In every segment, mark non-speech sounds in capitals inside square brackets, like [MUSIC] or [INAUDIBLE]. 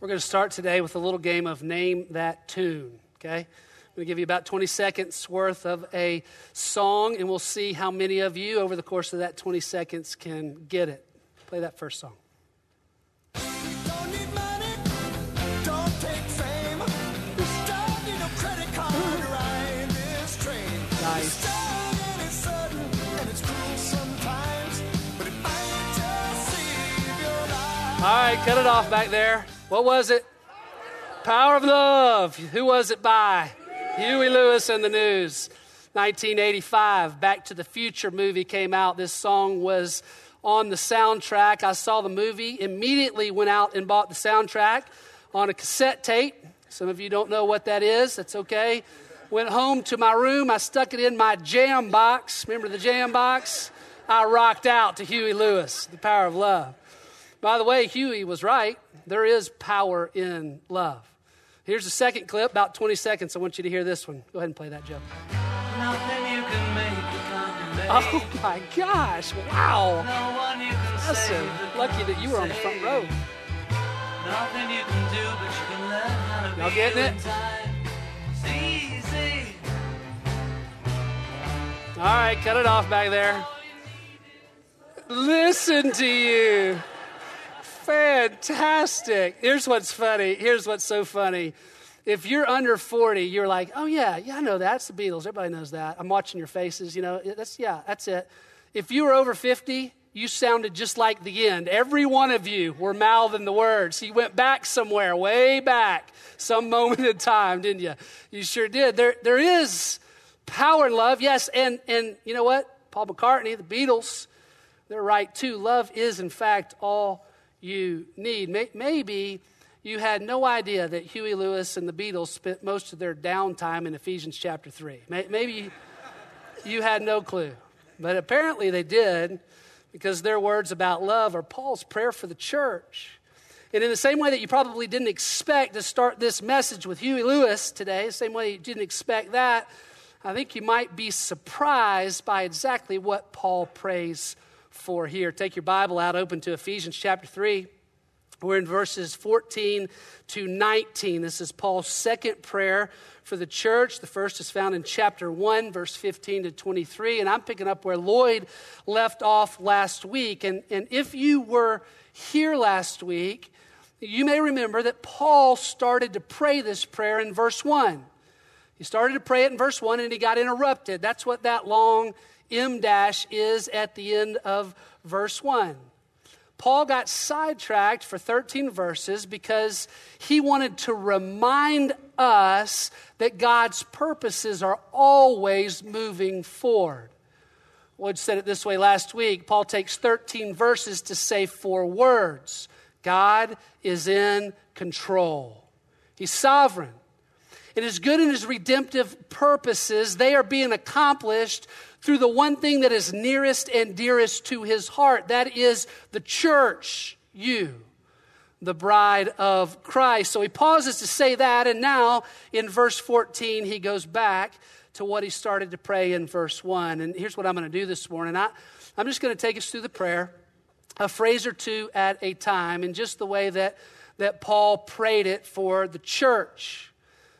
We're going to start today with a little game of Name That Tune, okay? I'm going to give you about 20 seconds worth of a song, and we'll see how many of you over the course of that 20 seconds can get it. Play that first song. Don't need money, don't take fame. Don't need no credit card to ride this train. Nice. It's sudden and it's sudden and it's cruel sometimes, but it might just save your life. All right, cut it off back there. What was it? Power of Love. Who was it by? Huey Lewis and the News. 1985, Back to the Future movie came out. This song was on the soundtrack. I saw the movie, immediately went out and bought the soundtrack on a cassette tape. Some of you don't know what that is. That's okay. Went home to my room. I stuck it in my jam box. Remember the jam box? I rocked out to Huey Lewis, The Power of Love. By the way, Huey was right. There is power in love. Here's the second clip, about 20 seconds. I want you to hear this one. Go ahead and play that, Joe. Nothing you can make you can't make. Oh my gosh, wow. No one you can Listen, lucky that you were on the front row. Nothing you can do, but you can learn how to Y'all getting it? time. It's easy. All right, cut it off back there. Listen to you. Fantastic. Here's what's funny. Here's what's so funny. If you're under 40, you're like, oh, yeah, yeah, I know that. It's the Beatles. Everybody knows that. I'm watching your faces. You know, that's, yeah, that's it. If you were over 50, you sounded just like the end. Every one of you were mouthing the words. You went back somewhere, way back, some [LAUGHS] moment in time, didn't you? You sure did. There, there is power in love, yes. And, and you know what? Paul McCartney, the Beatles, they're right too. Love is, in fact, all you need. Maybe you had no idea that Huey Lewis and the Beatles spent most of their downtime in Ephesians chapter 3. Maybe you had no clue. But apparently they did because their words about love are Paul's prayer for the church. And in the same way that you probably didn't expect to start this message with Huey Lewis today, the same way you didn't expect that, I think you might be surprised by exactly what Paul prays for here. Take your Bible out, open to Ephesians chapter 3. We're in verses 14 to 19. This is Paul's second prayer for the church. The first is found in chapter 1, verse 15 to 23. And I'm picking up where Lloyd left off last week. And, and if you were here last week, you may remember that Paul started to pray this prayer in verse 1. He started to pray it in verse 1 and he got interrupted. That's what that long em dash is at the end of verse 1. Paul got sidetracked for 13 verses because he wanted to remind us that God's purposes are always moving forward. Wood said it this way last week. Paul takes 13 verses to say four words God is in control, He's sovereign. And his good and his redemptive purposes, they are being accomplished through the one thing that is nearest and dearest to his heart. That is the church, you, the bride of Christ. So he pauses to say that, and now in verse 14, he goes back to what he started to pray in verse 1. And here's what I'm going to do this morning I, I'm just going to take us through the prayer, a phrase or two at a time, in just the way that, that Paul prayed it for the church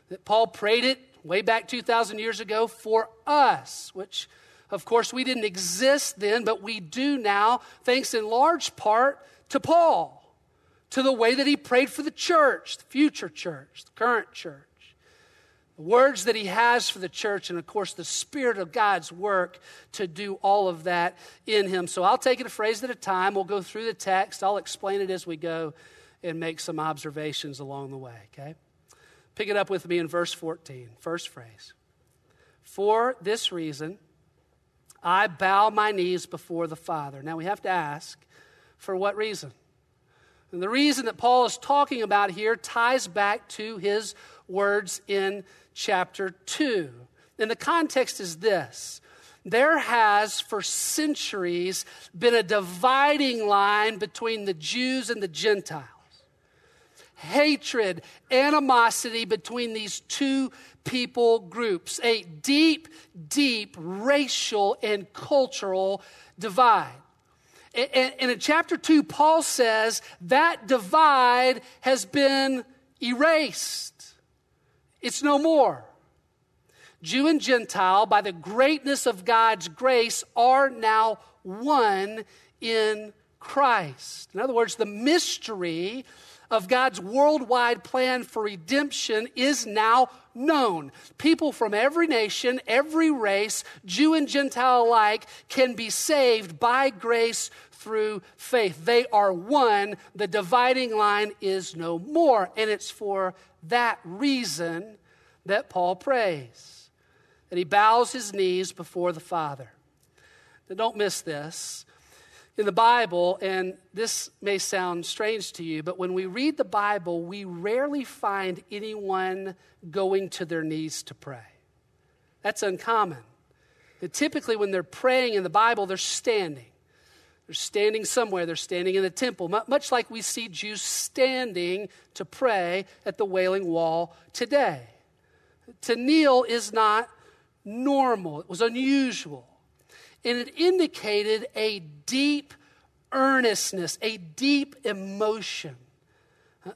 that Paul prayed it way back 2,000 years ago for us, which of course we didn't exist then, but we do now, thanks in large part to Paul, to the way that he prayed for the church, the future church, the current church. The words that he has for the church, and of course, the Spirit of God's work to do all of that in him. So I'll take it a phrase at a time. We'll go through the text. I'll explain it as we go and make some observations along the way, okay? Pick it up with me in verse 14, first phrase. For this reason, I bow my knees before the Father. Now we have to ask, for what reason? And the reason that Paul is talking about here ties back to his words in chapter 2. And the context is this there has for centuries been a dividing line between the Jews and the Gentiles hatred, animosity between these two people groups, a deep, deep racial and cultural divide. And, in chapter 2, Paul says that divide has been erased, it's no more. Jew and Gentile, by the greatness of God's grace, are now one in Christ. In other words, the mystery of God's worldwide plan for redemption is now known. People from every nation, every race, Jew and Gentile alike, can be saved by grace through faith. They are one. The dividing line is no more. And it's for that reason that Paul prays, that he bows his knees before the Father. Now, don't miss this in the Bible, and this may sound strange to you, but when we read the Bible, we rarely find anyone going to their knees to pray. That's uncommon. Typically, when they're praying in the Bible, they're standing. They're standing somewhere, they're standing in the temple, much like we see Jews standing to pray at the Wailing Wall today. To kneel is not normal, it was unusual and it indicated a deep earnestness, a deep emotion,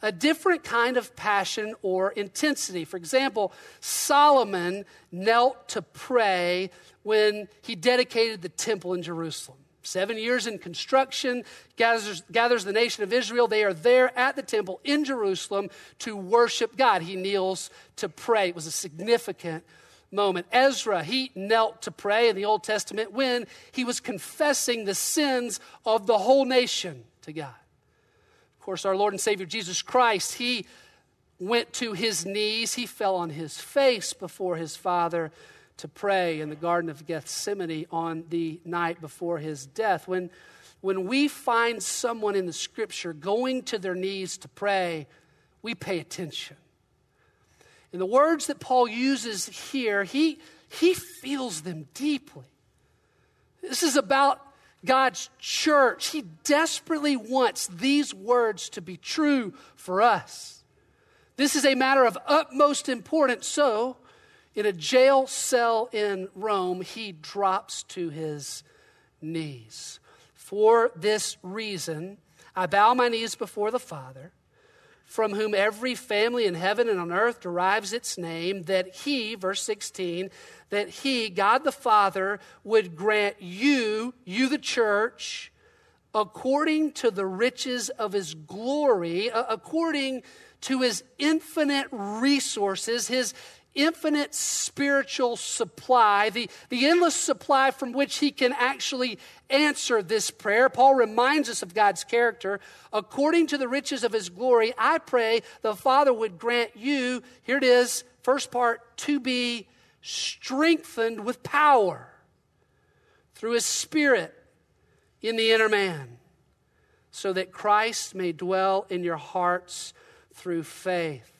a different kind of passion or intensity. For example, Solomon knelt to pray when he dedicated the temple in Jerusalem. Seven years in construction, gathers, gathers the nation of Israel. They are there at the temple in Jerusalem to worship God. He kneels to pray. It was a significant moment. Ezra, he knelt to pray in the Old Testament when he was confessing the sins of the whole nation to God. Of course, our Lord and Savior Jesus Christ, he went to his knees, he fell on his face before his Father to pray in the Garden of Gethsemane on the night before his death. When, when we find someone in the scripture going to their knees to pray, we pay attention. In the words that Paul uses here, he, he feels them deeply. This is about God's church. He desperately wants these words to be true for us. This is a matter of utmost importance. So, in a jail cell in Rome, he drops to his knees. For this reason, I bow my knees before the Father from whom every family in heaven and on earth derives its name, that he, verse 16, that he, God the Father, would grant you, you the church, according to the riches of his glory, according to his infinite resources, his infinite spiritual supply, the, the endless supply from which he can actually answer this prayer. Paul reminds us of God's character. According to the riches of his glory, I pray the Father would grant you, here it is, first part, to be strengthened with power through his Spirit in the inner man, so that Christ may dwell in your hearts through faith.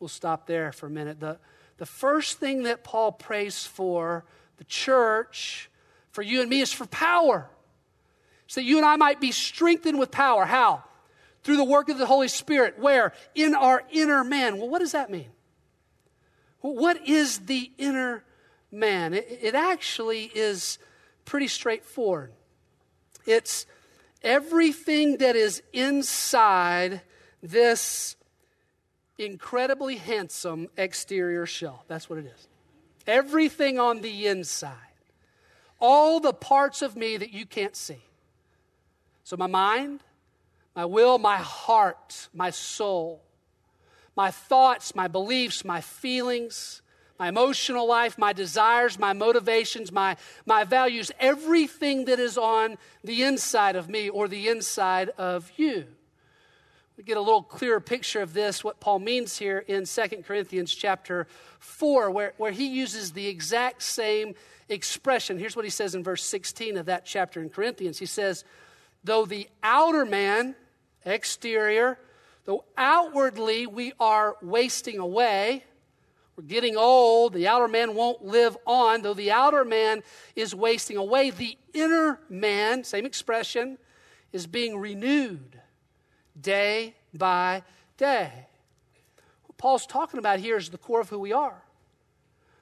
We'll stop there for a minute. The, the first thing that Paul prays for the church, for you and me, is for power. So that you and I might be strengthened with power. How? Through the work of the Holy Spirit. Where? In our inner man. Well, what does that mean? Well, what is the inner man? It, it actually is pretty straightforward. It's everything that is inside this incredibly handsome exterior shell. That's what it is. Everything on the inside. All the parts of me that you can't see. So, my mind, my will, my heart, my soul, my thoughts, my beliefs, my feelings, my emotional life, my desires, my motivations, my, my values, everything that is on the inside of me or the inside of you we get a little clearer picture of this, what Paul means here in 2 Corinthians chapter 4, where, where he uses the exact same expression. Here's what he says in verse 16 of that chapter in Corinthians. He says, Though the outer man, exterior, though outwardly we are wasting away, we're getting old, the outer man won't live on, though the outer man is wasting away, the inner man, same expression, is being renewed day by day. What Paul's talking about here is the core of who we are.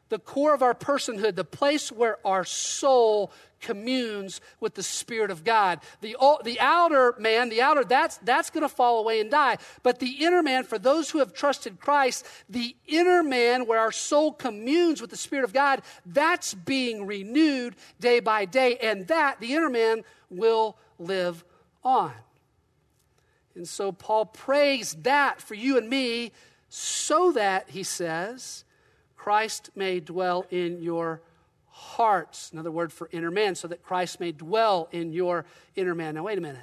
The core of our personhood, the place where our soul communes with the Spirit of God. The, the outer man, the outer, that's, that's going to fall away and die. But the inner man, for those who have trusted Christ, the inner man, where our soul communes with the Spirit of God, that's being renewed day by day. And that, the inner man, will live on. And so Paul prays that for you and me so that, he says, Christ may dwell in your hearts. Another word for inner man, so that Christ may dwell in your inner man. Now, wait a minute.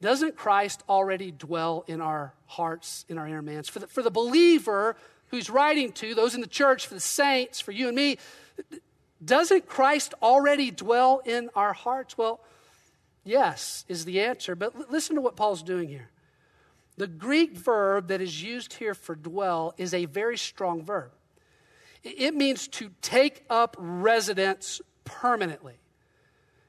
Doesn't Christ already dwell in our hearts, in our inner man? For the, for the believer who's writing to, those in the church, for the saints, for you and me, doesn't Christ already dwell in our hearts? Well, yes, is the answer. But listen to what Paul's doing here. The Greek verb that is used here for dwell is a very strong verb. It means to take up residence permanently.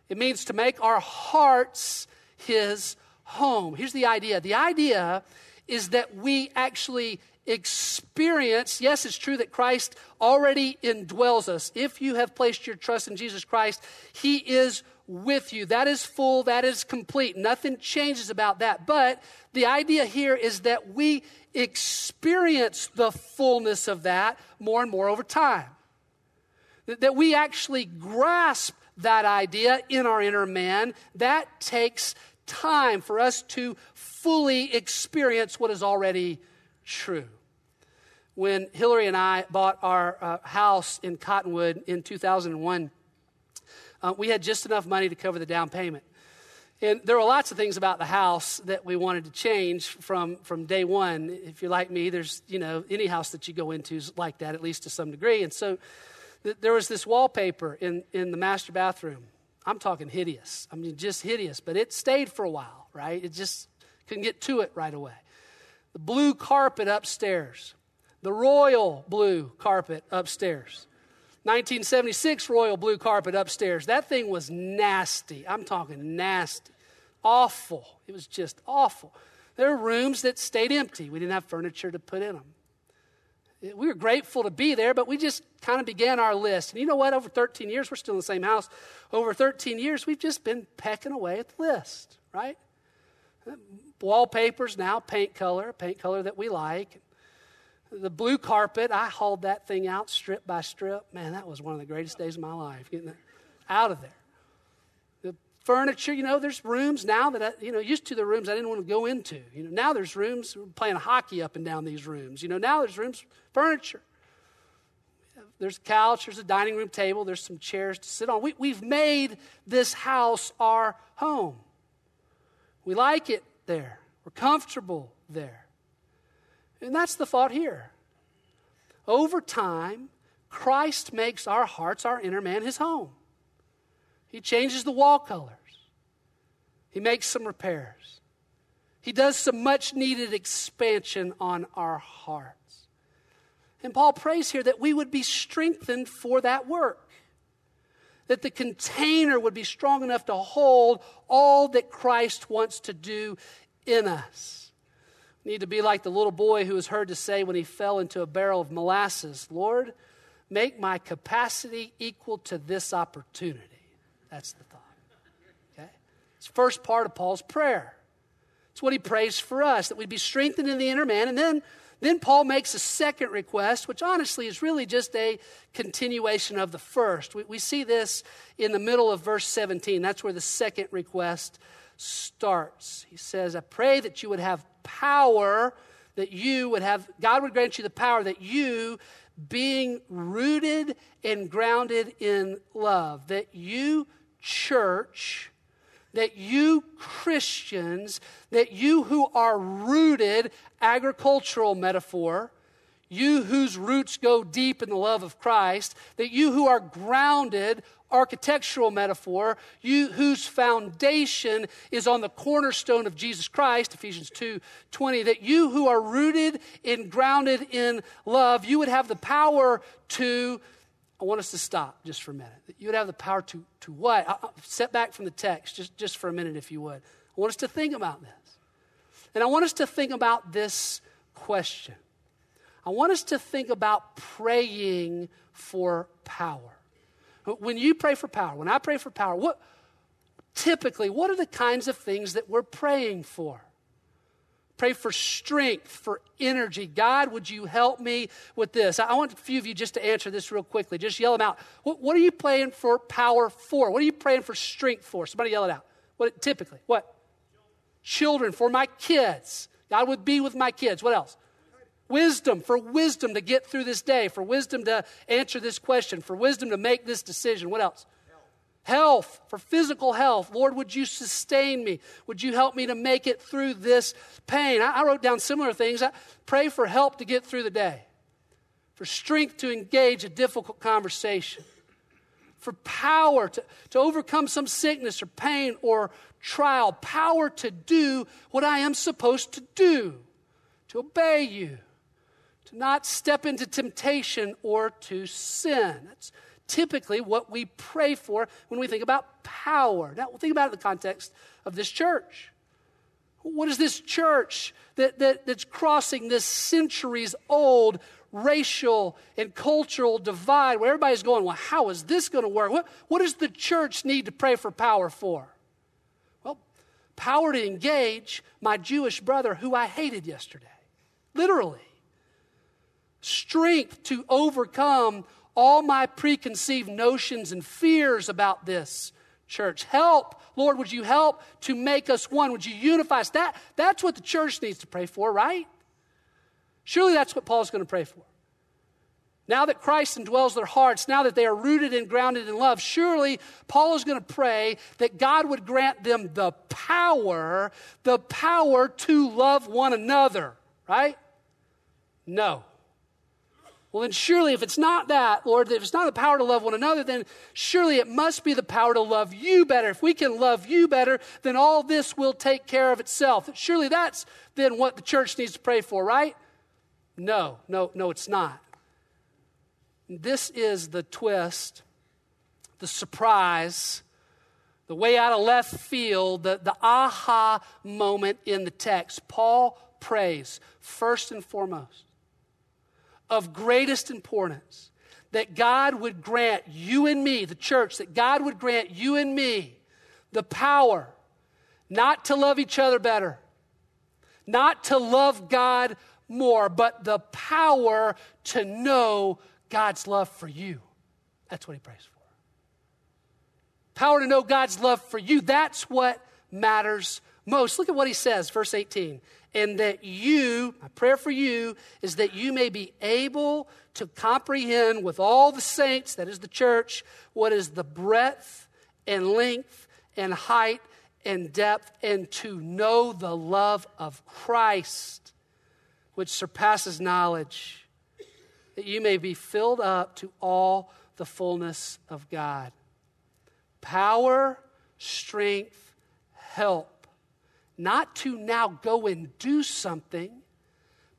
It means to make our hearts his home. Here's the idea the idea is that we actually experience, yes, it's true that Christ already indwells us. If you have placed your trust in Jesus Christ, he is with you. That is full, that is complete. Nothing changes about that. But the idea here is that we experience the fullness of that more and more over time. That we actually grasp that idea in our inner man. That takes time for us to fully experience what is already true. When Hillary and I bought our uh, house in Cottonwood in 2001, uh, we had just enough money to cover the down payment. And there were lots of things about the house that we wanted to change from, from day one. If you're like me, there's, you know, any house that you go into is like that, at least to some degree. And so th- there was this wallpaper in, in the master bathroom. I'm talking hideous. I mean, just hideous. But it stayed for a while, right? It just couldn't get to it right away. The blue carpet upstairs, the royal blue carpet upstairs. 1976 royal blue carpet upstairs. That thing was nasty. I'm talking nasty. Awful. It was just awful. There were rooms that stayed empty. We didn't have furniture to put in them. Eh, we were grateful to be there, but we just kind of began our list. And you know what? Over 13 years, we're still in the same house. Over 13 years, we've just been pecking away at the list, right? Eh, wallpapers now, paint color, paint color that we like the blue carpet, I hauled that thing out strip by strip. Man, that was one of the greatest days of my life, getting it out of there. The furniture, you know, there's rooms now that I, you know, used to the rooms I didn't want to go into. You know, now there's rooms playing hockey up and down these rooms. You know, now there's rooms, furniture. There's a couch, there's a dining room table, there's some chairs to sit on. We, we've made this house our home. We like it there. We're comfortable there. And that's the thought here. Over time, Christ makes our hearts, our inner man, his home. He changes the wall colors, he makes some repairs, he does some much needed expansion on our hearts. And Paul prays here that we would be strengthened for that work. That the container would be strong enough to hold all that Christ wants to do in us need to be like the little boy who was heard to say when he fell into a barrel of molasses Lord, make my capacity equal to this opportunity. That's the thought. Okay? It's the first part of Paul's prayer. It's what he prays for us, that we'd be strengthened in the inner man. And then, then Paul makes a second request, which honestly is really just a continuation of the first. We, we see this in the middle of verse 17. That's where the second request starts. He says, I pray that you would have power, that you would have, God would grant you the power that you, being rooted and grounded in love, that you, church, that you Christians, that you who are rooted, agricultural metaphor, you whose roots go deep in the love of Christ, that you who are grounded, architectural metaphor, you whose foundation is on the cornerstone of Jesus Christ, Ephesians 2 20, that you who are rooted and grounded in love, you would have the power to. I want us to stop just for a minute. You would have the power to, to what? I'll step back from the text just, just for a minute, if you would. I want us to think about this. And I want us to think about this question. I want us to think about praying for power. When you pray for power, when I pray for power, what typically what are the kinds of things that we're praying for? Pray for strength, for energy. God, would you help me with this? I want a few of you just to answer this real quickly. Just yell them out. What, what are you praying for power for? What are you praying for strength for? Somebody yell it out. What typically? What? Children for my kids. God would be with my kids. What else? Wisdom, for wisdom to get through this day, for wisdom to answer this question, for wisdom to make this decision. What else? Health, for physical health. Lord, would you sustain me? Would you help me to make it through this pain? I, I wrote down similar things. I pray for help to get through the day, for strength to engage a difficult conversation, for power to, to overcome some sickness or pain or trial, power to do what I am supposed to do, to obey you, not step into temptation or to sin. That's typically what we pray for when we think about power. Now, think about it in the context of this church. What is this church that, that, that's crossing this centuries old racial and cultural divide where everybody's going, well, how is this going to work? What, what does the church need to pray for power for? Well, power to engage my Jewish brother who I hated yesterday. Literally. Strength to overcome all my preconceived notions and fears about this church. Help, Lord, would you help to make us one? Would you unify us? That, that's what the church needs to pray for, right? Surely that's what Paul's going to pray for. Now that Christ indwells their hearts, now that they are rooted and grounded in love, surely Paul is going to pray that God would grant them the power, the power to love one another, right? No. Well, then surely if it's not that, Lord, if it's not the power to love one another, then surely it must be the power to love you better. If we can love you better, then all this will take care of itself. Surely that's then what the church needs to pray for, right? No, no, no, it's not. This is the twist, the surprise, the way out of left field, the, the aha moment in the text. Paul prays, first and foremost of greatest importance that God would grant you and me, the church, that God would grant you and me the power not to love each other better, not to love God more, but the power to know God's love for you. That's what he prays for. Power to know God's love for you. That's what matters most. Look at what he says, verse 18 and that you, my prayer for you is that you may be able to comprehend with all the saints, that is the church, what is the breadth and length and height and depth, and to know the love of Christ, which surpasses knowledge, that you may be filled up to all the fullness of God. Power, strength, help not to now go and do something,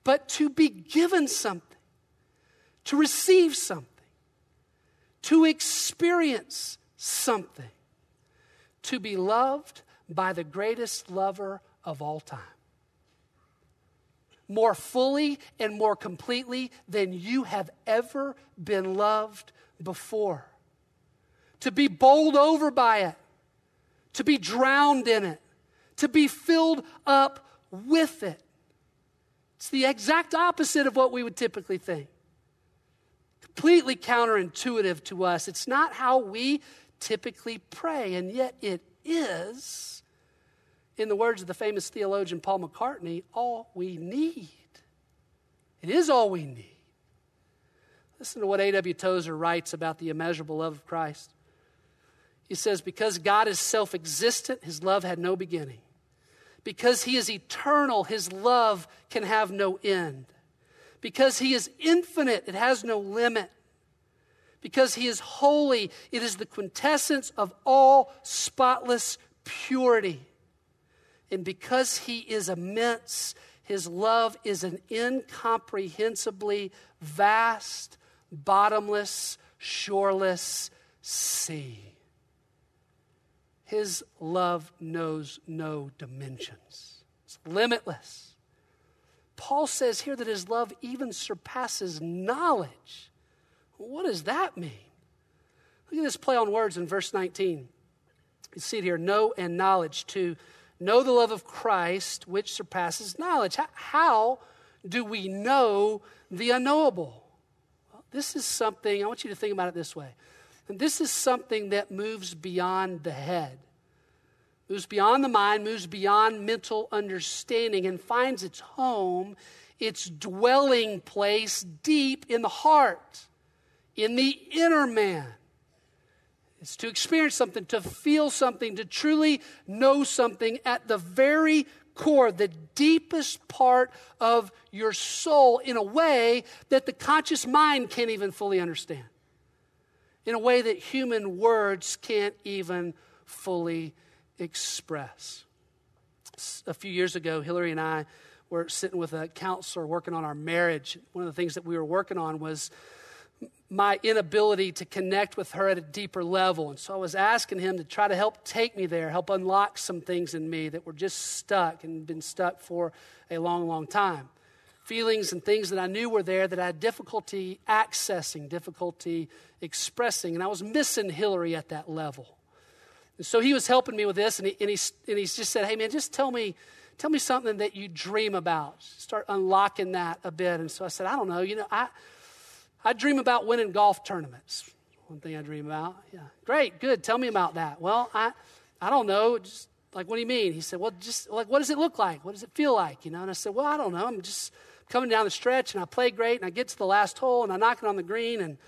but to be given something, to receive something, to experience something, to be loved by the greatest lover of all time. More fully and more completely than you have ever been loved before. To be bowled over by it, to be drowned in it, to be filled up with it. It's the exact opposite of what we would typically think. Completely counterintuitive to us. It's not how we typically pray, and yet it is, in the words of the famous theologian Paul McCartney, all we need. It is all we need. Listen to what A.W. Tozer writes about the immeasurable love of Christ. He says, Because God is self existent, his love had no beginning. Because he is eternal, his love can have no end. Because he is infinite, it has no limit. Because he is holy, it is the quintessence of all spotless purity. And because he is immense, his love is an incomprehensibly vast, bottomless, shoreless sea. His love knows no dimensions, it's limitless. Paul says here that his love even surpasses knowledge. What does that mean? Look at this play on words in verse 19. You see it here know and knowledge to know the love of Christ, which surpasses knowledge. How, how do we know the unknowable? Well, this is something, I want you to think about it this way. And this is something that moves beyond the head, moves beyond the mind, moves beyond mental understanding, and finds its home, its dwelling place deep in the heart, in the inner man. It's to experience something, to feel something, to truly know something at the very core, the deepest part of your soul, in a way that the conscious mind can't even fully understand, in a way that human words can't even fully express. A few years ago, Hillary and I were sitting with a counselor working on our marriage. One of the things that we were working on was my inability to connect with her at a deeper level. And so I was asking him to try to help take me there, help unlock some things in me that were just stuck and been stuck for a long, long time. Feelings and things that I knew were there that I had difficulty accessing, difficulty expressing. And I was missing Hillary at that level. And so he was helping me with this, and he, and, he, and he just said, Hey, man, just tell me, tell me something that you dream about. Start unlocking that a bit. And so I said, I don't know. You know, I, I dream about winning golf tournaments. One thing I dream about. Yeah. Great, good. Tell me about that. Well, I, I don't know. Just like, what do you mean? He said, well, just like, what does it look like? What does it feel like? You know, and I said, well, I don't know. I'm just coming down the stretch and I play great and I get to the last hole and I knock it on the green and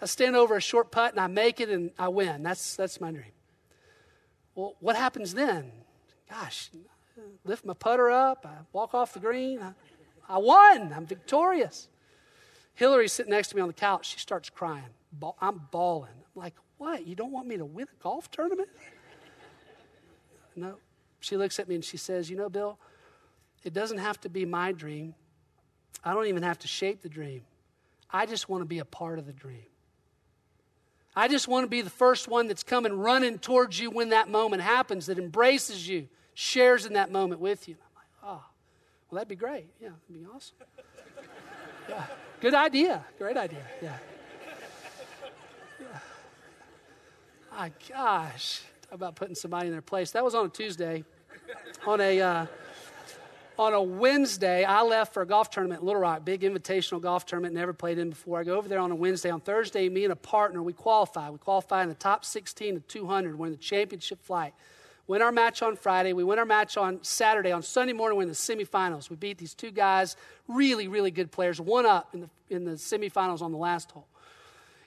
I stand over a short putt and I make it and I win. That's, that's my dream. Well, what happens then? Gosh, lift my putter up, I walk off the green, I, I won, I'm victorious. Hillary's sitting next to me on the couch. She starts crying. I'm bawling. I'm like, what? You don't want me to win a golf tournament? [LAUGHS] no. She looks at me and she says, You know, Bill, it doesn't have to be my dream. I don't even have to shape the dream. I just want to be a part of the dream. I just want to be the first one that's coming running towards you when that moment happens, that embraces you, shares in that moment with you. I'm like, oh, well, that'd be great. Yeah, that'd be awesome. [LAUGHS] Yeah. Good idea. Great idea. Yeah. yeah. My gosh. Talk about putting somebody in their place. That was on a Tuesday. On a, uh, on a Wednesday, I left for a golf tournament in Little Rock, big invitational golf tournament, never played in before. I go over there on a Wednesday. On Thursday, me and a partner, we qualify. We qualify in the top 16 to 200. We're in the championship flight win our match on Friday. We win our match on Saturday. On Sunday morning, we're in the semifinals. We beat these two guys, really, really good players, one up in the, in the semifinals on the last hole.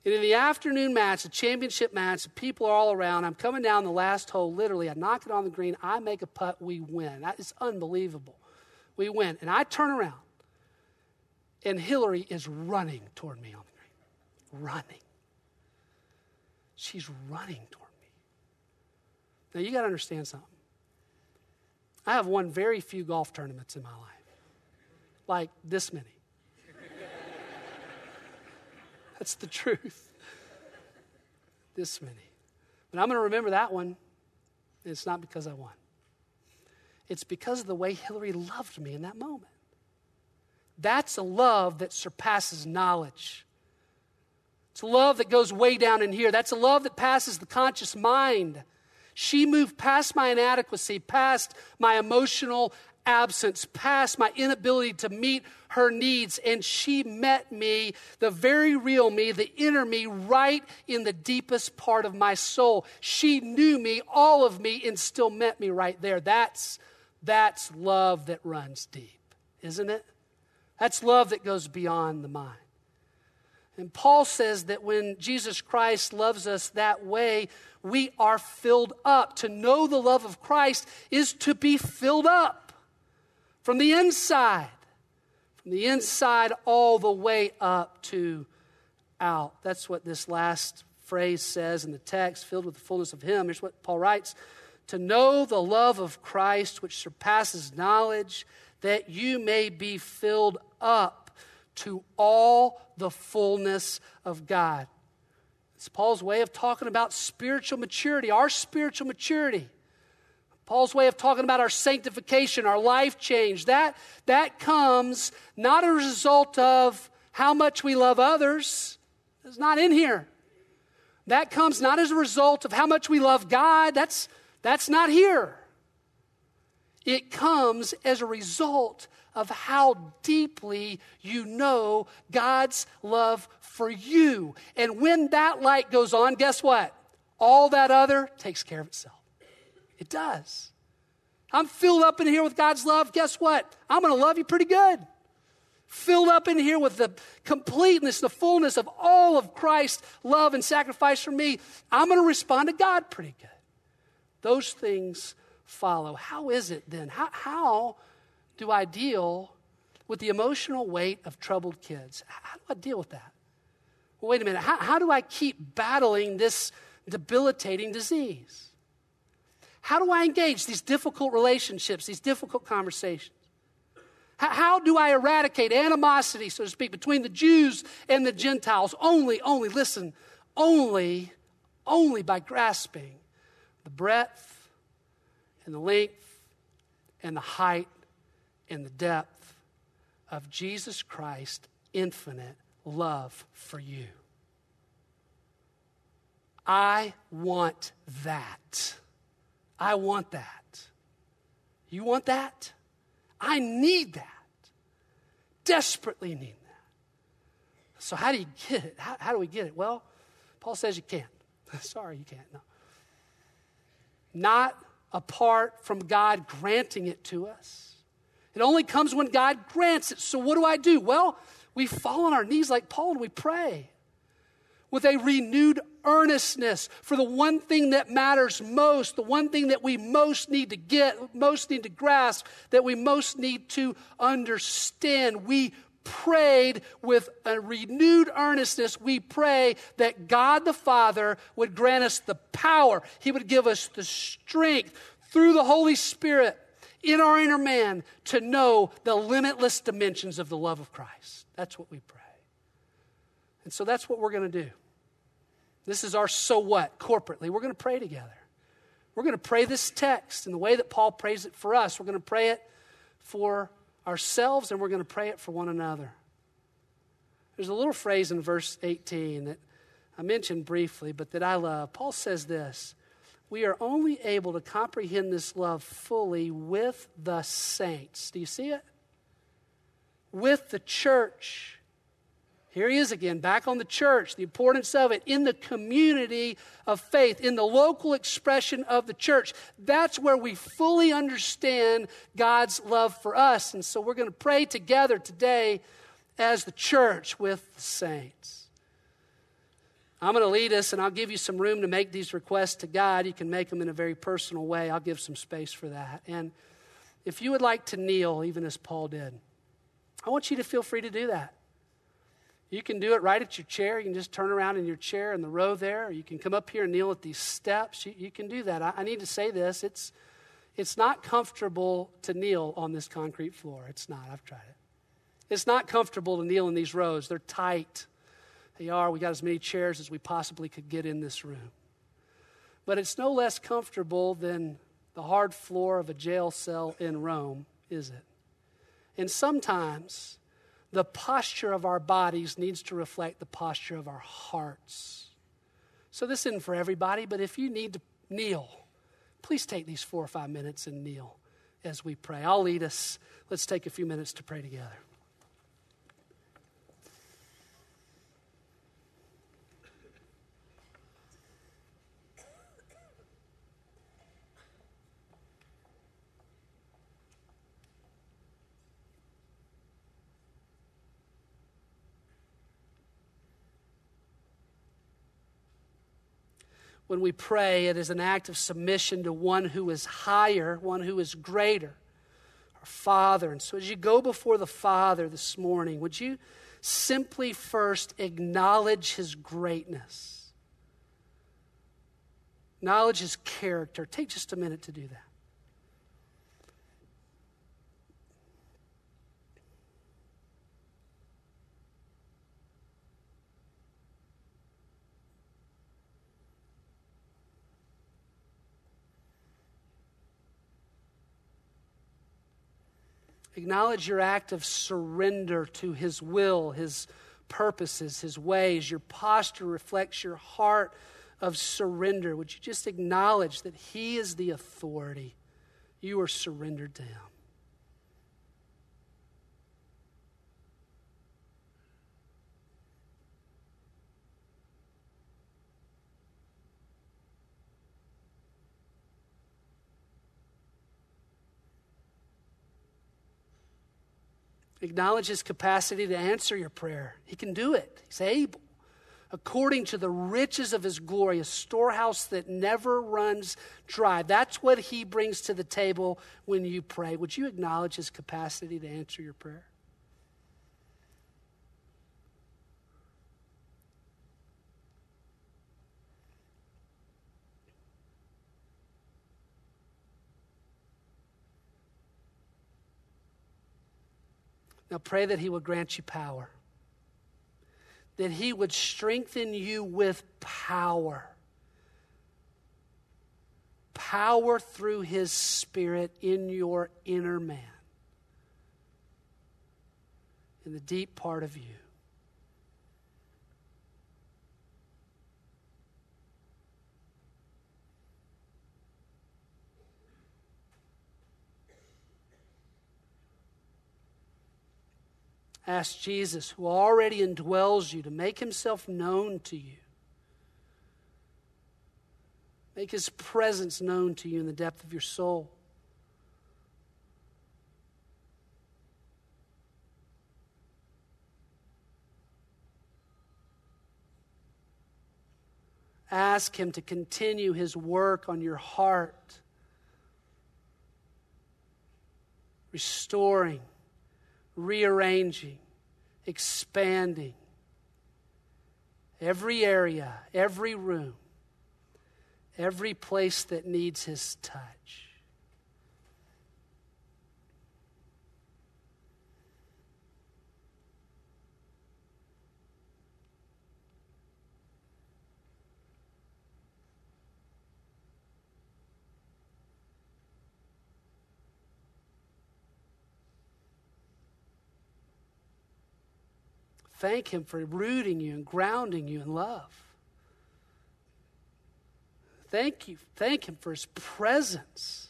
And in the afternoon match, the championship match, the people are all around. I'm coming down the last hole, literally. I knock it on the green. I make a putt. We win. That is unbelievable. We win. And I turn around, and Hillary is running toward me on the green. Running. She's running toward me. now, you got to understand something. I have won very few golf tournaments in my life, like this many. [LAUGHS] That's the truth. This many. But I'm going to remember that one. It's not because I won, it's because of the way Hillary loved me in that moment. That's a love that surpasses knowledge. It's a love that goes way down in here. That's a love that passes the conscious mind. She moved past my inadequacy, past my emotional absence, past my inability to meet her needs, and she met me, the very real me, the inner me, right in the deepest part of my soul. She knew me, all of me, and still met me right there. That's, that's love that runs deep, isn't it? That's love that goes beyond the mind. And Paul says that when Jesus Christ loves us that way, we are filled up. To know the love of Christ is to be filled up from the inside, from the inside all the way up to out. That's what this last phrase says in the text, filled with the fullness of Him. Here's what Paul writes To know the love of Christ, which surpasses knowledge, that you may be filled up to all the fullness of God. It's Paul's way of talking about spiritual maturity, our spiritual maturity. Paul's way of talking about our sanctification, our life change. That, that comes not a result of how much we love others. It's not in here. That comes not as a result of how much we love God, that's, that's not here. It comes as a result of how deeply you know God's love for you. And when that light goes on, guess what? All that other takes care of itself. It does. I'm filled up in here with God's love. Guess what? I'm going to love you pretty good. Filled up in here with the completeness, the fullness of all of Christ's love and sacrifice for me. I'm going to respond to God pretty good. Those things follow. How is it then? How, how do I deal with the emotional weight of troubled kids? How do I deal with that? Well, wait a minute. How, how do I keep battling this debilitating disease? How do I engage these difficult relationships, these difficult conversations? How, how do I eradicate animosity, so to speak, between the Jews and the Gentiles? Only, only, listen, only, only by grasping the breadth and the length and the height and the depth of Jesus Christ's infinite love for you. I want that. I want that. You want that? I need that. Desperately need that. So, how do you get it? How, how do we get it? Well, Paul says you can't. [LAUGHS] Sorry, you can't. No. Not apart from God granting it to us. It only comes when God grants it. So, what do I do? Well, we fall on our knees like Paul and we pray with a renewed earnestness for the one thing that matters most, the one thing that we most need to get, most need to grasp, that we most need to understand. We prayed with a renewed earnestness. We pray that God the Father would grant us the power, He would give us the strength through the Holy Spirit in our inner man to know the limitless dimensions of the love of Christ. That's what we pray. And so that's what we're going to do. This is our so what corporately. We're going to pray together. We're going to pray this text in the way that Paul prays it for us. We're going to pray it for ourselves and we're going to pray it for one another. There's a little phrase in verse 18 that I mentioned briefly, but that I love. Paul says this We are only able to comprehend this love fully with the saints. Do you see it? With the church. Here he is again, back on the church, the importance of it in the community of faith, in the local expression of the church. That's where we fully understand God's love for us. And so we're going to pray together today as the church with the saints. I'm going to lead us, and I'll give you some room to make these requests to God. You can make them in a very personal way. I'll give some space for that. And if you would like to kneel, even as Paul did, I want you to feel free to do that. You can do it right at your chair. You can just turn around in your chair in the row there. You can come up here and kneel at these steps. You, you can do that. I, I, need to say this. It's, it's not comfortable to kneel on this concrete floor. It's not. I've tried it. It's not comfortable to kneel in these rows. They're tight. They are. We got as many chairs as we possibly could get in this room. But it's no less comfortable than the hard floor of a jail cell in Rome, is it? And sometimes the posture of our bodies needs to reflect the posture of our hearts. So, this isn't for everybody, but if you need to kneel, please take these four or five minutes and kneel as we pray. I'll lead us. Let's take a few minutes to pray together. When we pray, it is an act of submission to one who is higher, one who is greater, our Father. And so as you go before the Father this morning, would you simply first acknowledge his greatness? Acknowledge his character. Take just a minute to do that. Acknowledge your act of surrender to His will, His purposes, His ways. Your posture reflects your heart of surrender. Would you just acknowledge that He is the authority? You are surrendered to Him. Acknowledge his capacity to answer your prayer. He can do it, he's able. According to the riches of his glory, a storehouse that never runs dry. That's what he brings to the table when you pray. Would you acknowledge his capacity to answer your prayer? Now pray that He would grant you power, that He would strengthen you with power. Power through His Spirit in your inner man, in the deep part of you. Ask Jesus, who already indwells you, to make himself known to you. Make his presence known to you in the depth of your soul. Ask him to continue his work on your heart, restoring rearranging, expanding every area, every room, every place that needs His touch. Thank Him for rooting you and grounding you in love. Thank you. Thank Him for His presence,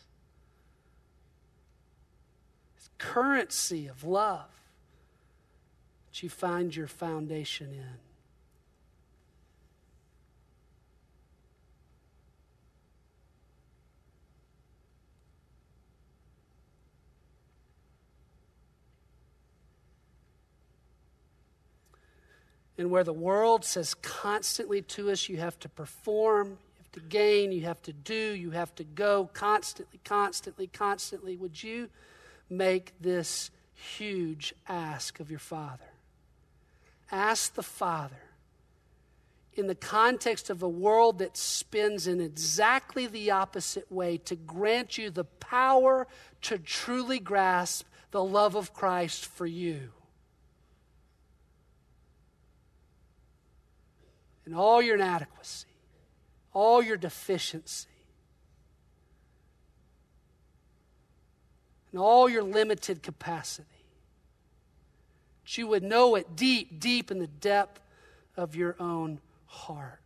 His currency of love that you find your foundation in. And where the world says constantly to us, you have to perform, you have to gain, you have to do, you have to go constantly, constantly, constantly. Would you make this huge ask of your Father? Ask the Father in the context of a world that spins in exactly the opposite way to grant you the power to truly grasp the love of Christ for you. And all your inadequacy, all your deficiency, and all your limited capacity. That you would know it deep, deep in the depth of your own heart.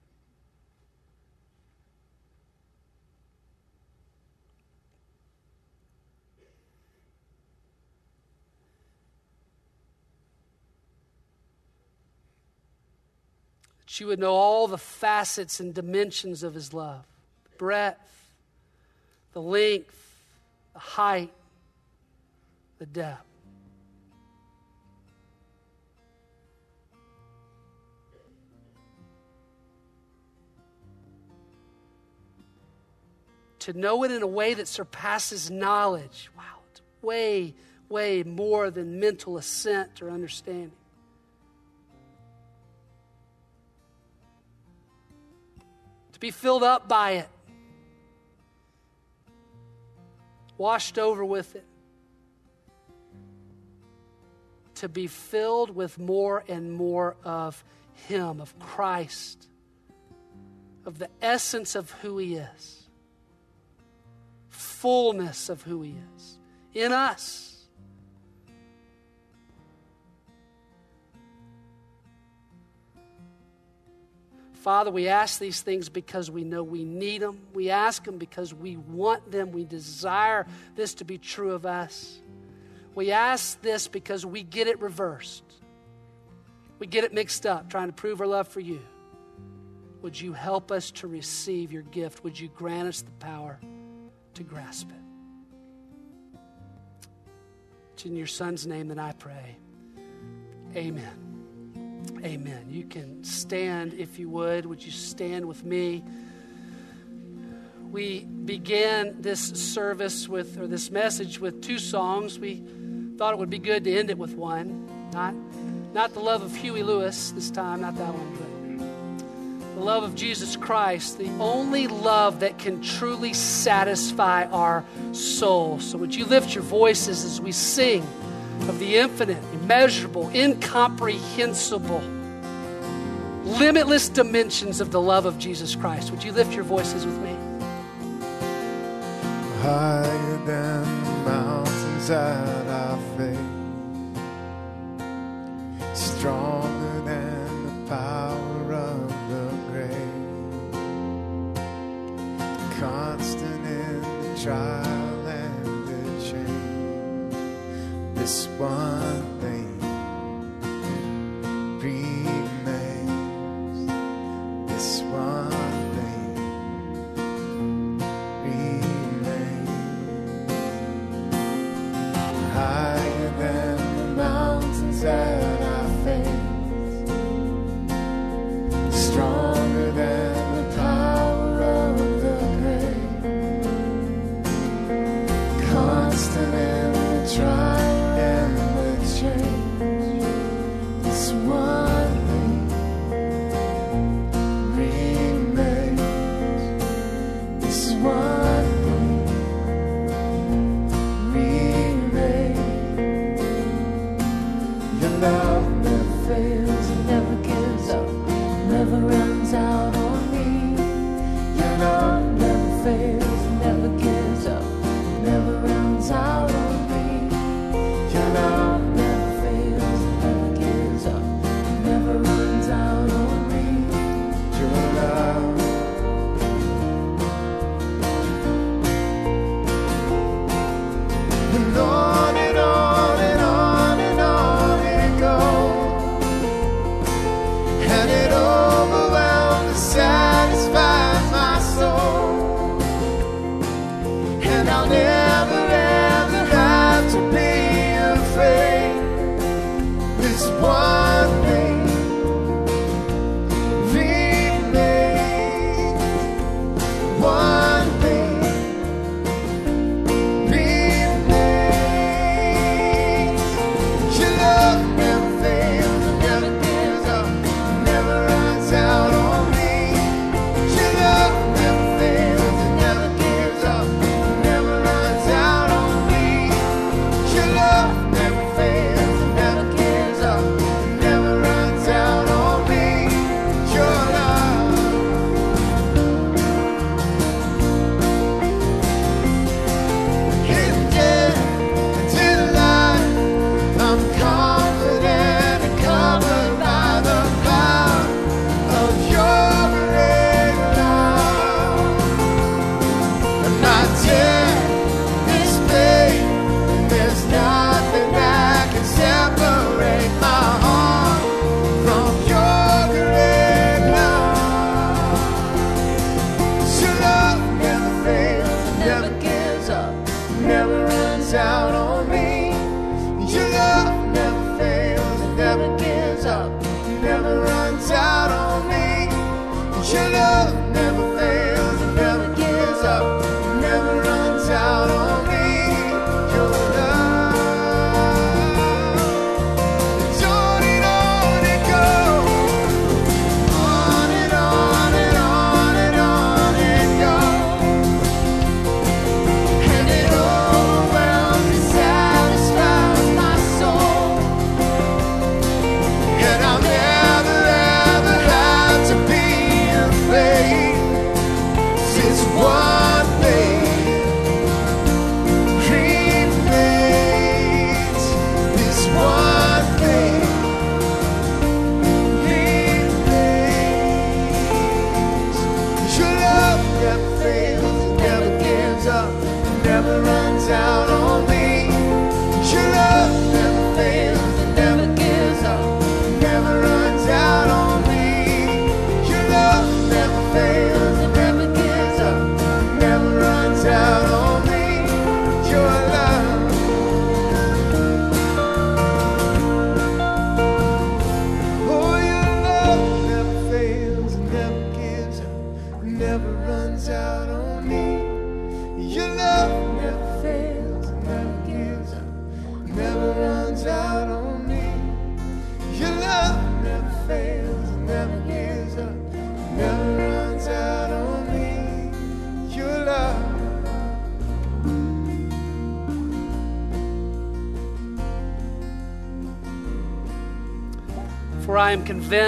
She would know all the facets and dimensions of his love breadth, the length, the height, the depth. To know it in a way that surpasses knowledge. Wow, it's way, way more than mental assent or understanding. Be filled up by it, washed over with it, to be filled with more and more of Him, of Christ, of the essence of who He is, fullness of who He is in us. Father, we ask these things because we know we need them. We ask them because we want them. We desire this to be true of us. We ask this because we get it reversed. We get it mixed up, trying to prove our love for you. Would you help us to receive your gift? Would you grant us the power to grasp it? It's in your son's name that I pray. Amen. Amen. You can stand if you would. Would you stand with me? We began this service with, or this message with two songs. We thought it would be good to end it with one. Not, not the love of Huey Lewis this time, not that one, but the love of Jesus Christ, the only love that can truly satisfy our soul. So, would you lift your voices as we sing of the infinite, immeasurable, incomprehensible, limitless dimensions of the love of Jesus Christ? Would you lift your voices with me? higher than the mountains that our faith, stronger than the power of the grave, constant in the trial This one thing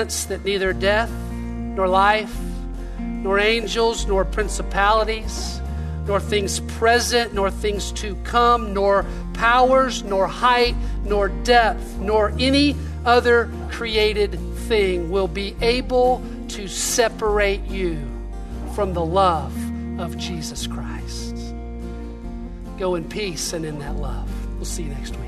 that neither death, nor life, nor angels, nor principalities, nor things present, nor things to come, nor powers, nor height, nor depth, nor any other created thing will be able to separate you from the love of Jesus Christ. Go in peace and in that love. We'll see you next week.